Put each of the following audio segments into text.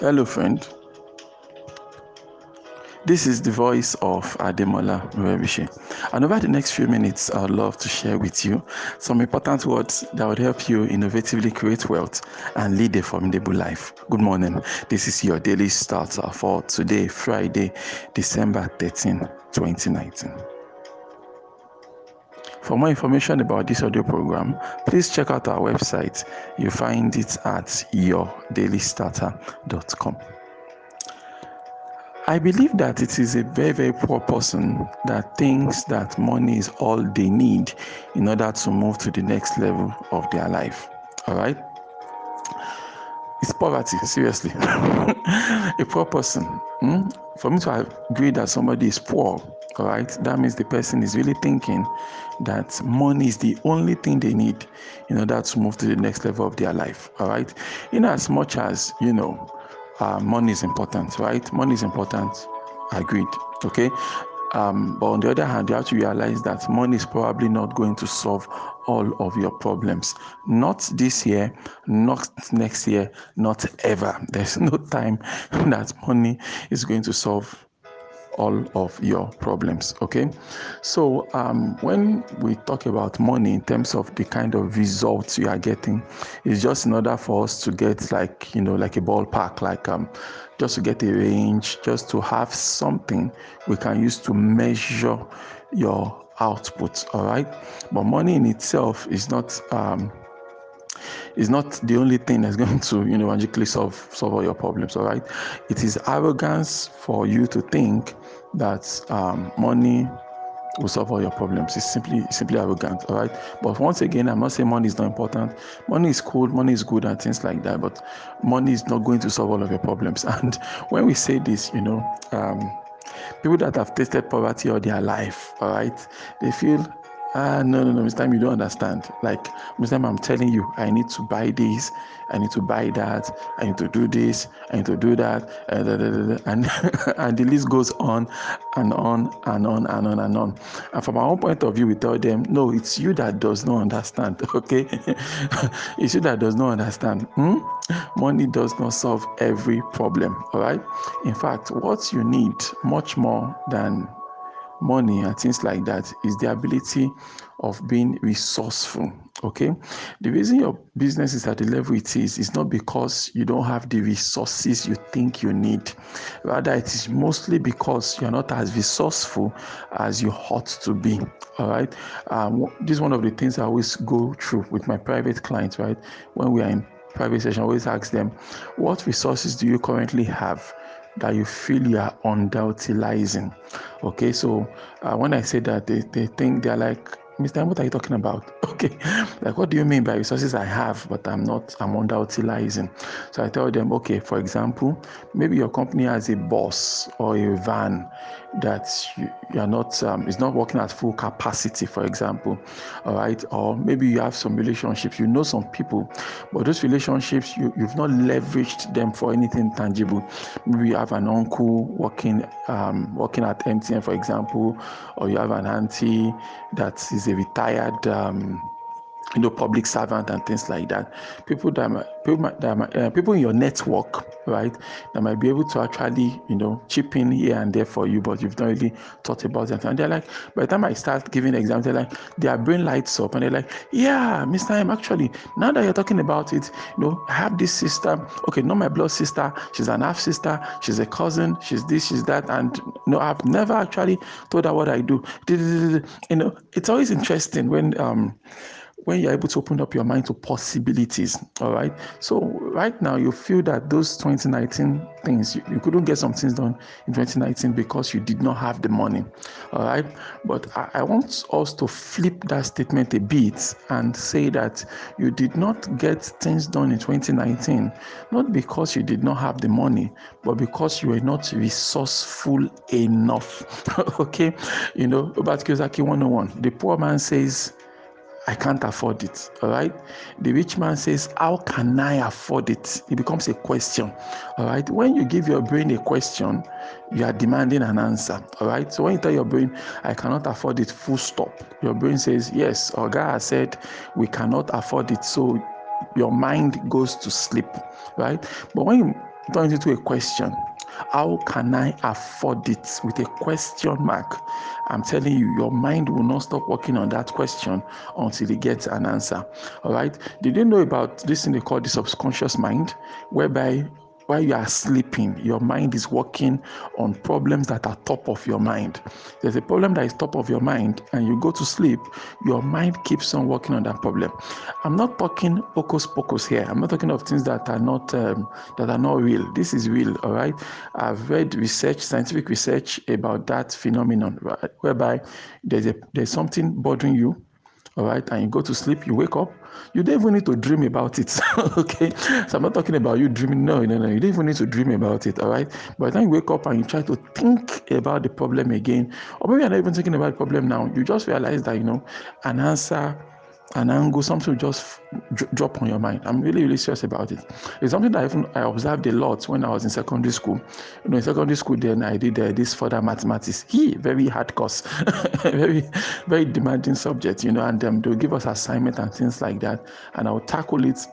Hello, friend. This is the voice of Ademola Morebise. And over the next few minutes, I'd love to share with you some important words that would help you innovatively create wealth and lead a formidable life. Good morning. This is your daily starter for today, Friday, December 13, 2019. For more information about this audio program, please check out our website. You find it at yourdailystarter.com. I believe that it is a very, very poor person that thinks that money is all they need in order to move to the next level of their life. All right? It's poverty, seriously. a poor person. Hmm? For me to agree that somebody is poor, all right, that means the person is really thinking that money is the only thing they need in order to move to the next level of their life. All right, in as much as you know, uh, money is important, right? Money is important. Agreed. Okay. Um, but on the other hand, you have to realize that money is probably not going to solve all of your problems. Not this year, not next year, not ever. There's no time that money is going to solve all of your problems. Okay, so um, when we talk about money in terms of the kind of results you are getting, it's just in order for us to get like you know like a ballpark, like um, just to get a range, just to have something we can use to measure your output. All right, but money in itself is not. Um, is not the only thing that's going to you know magically solve solve all your problems all right it is arrogance for you to think that um, money will solve all your problems. It's simply simply arrogant, all right. But once again, I'm not saying money is not important. Money is cool, money is good, and things like that. But money is not going to solve all of your problems. And when we say this, you know, um, people that have tasted poverty all their life, all right, they feel ah no no no Mr. Time you don't understand like Mr. Time I'm telling you I need to buy this I need to buy that I need to do this I need to do that and and, and the list goes on and on and on and on and on and from our own point of view we tell them no it's you that does not understand okay it's you that does not understand hmm? money does not solve every problem all right in fact what you need much more than money and things like that is the ability of being resourceful okay? The reason your business is at the level it is is not because you don't have the resources you think you need. Rather it is mostly because you're not as resourceful as you ought to be all right? Um, this is one of the things i always go through with my private clients right? When we are in private session I always ask them what resources do you currently have that you feel you are underutilizing. Okay, so uh, when I say that, they, they think they're like, Mr. what are you talking about? Okay, like what do you mean by resources I have, but I'm not, I'm underutilizing? So I tell them, okay, for example, maybe your company has a bus or a van that you, are not, um, is not working at full capacity, for example, all right, or maybe you have some relationships, you know some people, but those relationships you, you've not leveraged them for anything tangible. Maybe you have an uncle working, um, working at MTN, for example, or you have an auntie that is a retired um, you know public servant and things like that. People that might, people, that might, uh, people in your network right that might be able to actually you know chip in here and there for you but you've not really thought about it and they're like by the time i start giving examples they're like their brain lights up and they're like yeah mr i'm actually now that you're talking about it you know i have this sister. Okay not my blood sister. She's an half sister. She's a cousin. She's this she's that. And you no know, i've never actually told her what i do. You know it's always interesting when um when you're able to open up your mind to possibilities. All right. So right now you feel that those 2019 things you, you, couldn't get some things done in 2019 because you did not have the money. All right. But I, I want us to flip that statement a bit and say that you did not get things done in 2019, not because you did not have the money, but because you were not resourceful enough. okay. You know, about Kiyosaki 101, the poor man says, I can't afford it. All right. The rich man says, How can I afford it? It becomes a question. All right. When you give your brain a question, you are demanding an answer. All right. So when you tell your brain, I cannot afford it, full stop, your brain says, Yes, or has said, We cannot afford it. So your mind goes to sleep. Right. But when you turns into a question. How can I afford it with a question mark? I'm telling you, your mind will not stop working on that question until it gets an answer. All right. Did you know about this thing they call the subconscious mind, whereby while you are sleeping, your mind is working on problems that are top of your mind. There's a problem that is top of your mind, and you go to sleep, your mind keeps on working on that problem. I'm not talking hocus pocus here. I'm not talking of things that are not um, that are not real. This is real, all right. I've read research, scientific research about that phenomenon, right? whereby there's a there's something bothering you all right, and you go to sleep, you wake up, you don't even need to dream about it. okay, so I'm not talking about you dreaming. No, no, no, you don't even need to dream about it. All right, by the time you wake up and you try to think about the problem again, or maybe you're not even thinking about the problem now, you just realize that you know an answer an angle, something will just drop on your mind. I'm really, really serious about it. It's something that I, even, I observed a lot when I was in secondary school. You know, in secondary school, then I did uh, this further mathematics. He very hard course, very, very demanding subject. You know, and um, they'll give us assignment and things like that, and I'll tackle it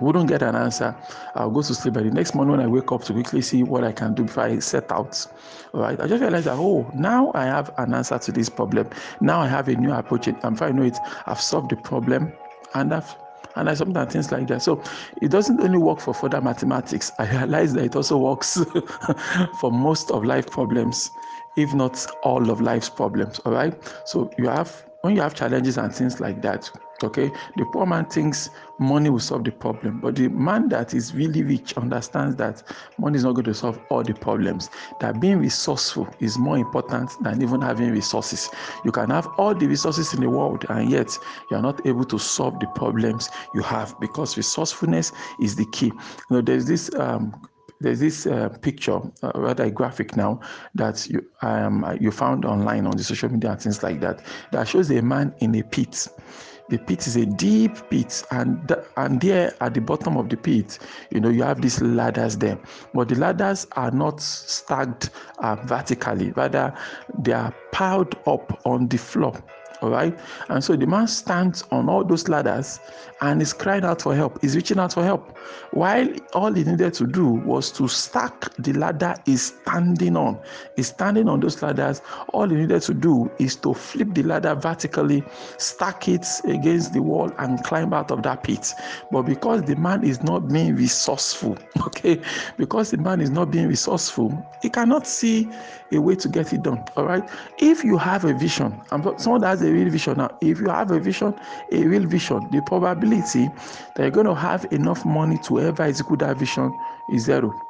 wouldn't get an answer, I'll go to sleep. But the next morning when I wake up to quickly see what I can do before I set out, all right, I just realized that oh, now I have an answer to this problem. Now I have a new approach. And before I know it, I've solved the problem, and I've and I something things like that. So it doesn't only work for further mathematics. I realize that it also works for most of life problems, if not all of life's problems. All right. So you have when you have challenges and things like that, okay, the poor man thinks money will solve the problem, but the man that is really rich understands that money is not going to solve all the problems. That being resourceful is more important than even having resources. You can have all the resources in the world, and yet you are not able to solve the problems you have because resourcefulness is the key. You know, there's this um, there's this uh, picture, uh, rather a graphic now, that you um, you found online on the social media and things like that, that shows a man in a pit. The pit is a deep pit, and th- and there at the bottom of the pit, you know, you have these ladders there, but the ladders are not stacked uh, vertically, rather they are piled up on the floor all right. And so the man stands on all those ladders and is crying out for help. He's reaching out for help. While all he needed to do was to stack the ladder he's standing on. He's standing on those ladders. All he needed to do is to flip the ladder vertically, stack it against the wall, and climb out of that pit. But because the man is not being resourceful, okay, because the man is not being resourceful, he cannot see a way to get it done. All right. If you have a vision, and someone that has a a real vision. Now, if you have a vision, a real vision, the probability that you're going to have enough money to ever execute that vision is zero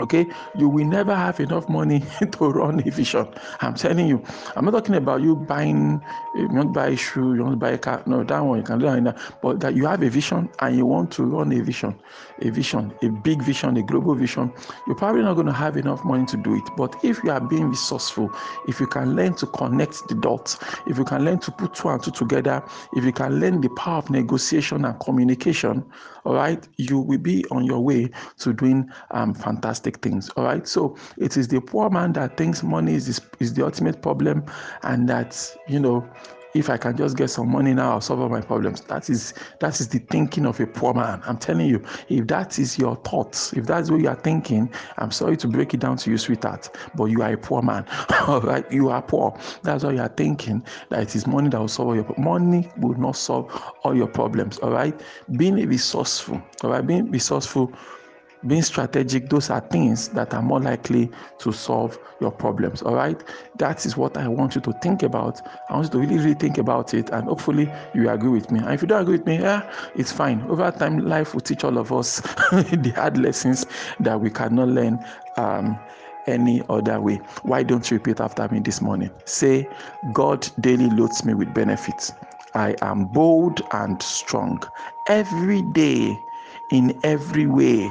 okay? You will never have enough money to run a vision. I'm telling you. I'm not talking about you buying you want to buy a shoe you want to buy a car. No that one you can do that but that you have a vision and you want to run a vision a vision a big vision a global vision you're probably not going to have enough money to do it. But if you are being resourceful if you can learn to connect the dots if you can learn to put two and two together if you can learn the power of negotiation and communication all right you will be on your way to doing um, fantastic things. All right. So it is the poor man that thinks money is, is the ultimate problem and that, you know, if I can just get some money now, I'll solve all my problems. That is that is the thinking of a poor man. I'm telling you, if that is your thoughts, if that's what you are thinking, I'm sorry to break it down to you, sweetheart, but you are a poor man. all right, you are poor. That's what you are thinking. That it is money that will solve all your money will not solve all your problems. All right, being resourceful. All right, being resourceful being strategic those are things that are more likely to solve your problems all right that is what i want you to think about i want you to really really think about it and hopefully you agree with me and if you don't agree with me yeah it's fine over time life will teach all of us the hard lessons that we cannot learn um, any other way. Why don't you repeat after me this morning? Say, God daily loads me with benefits. I am bold and strong. Every day, in every way,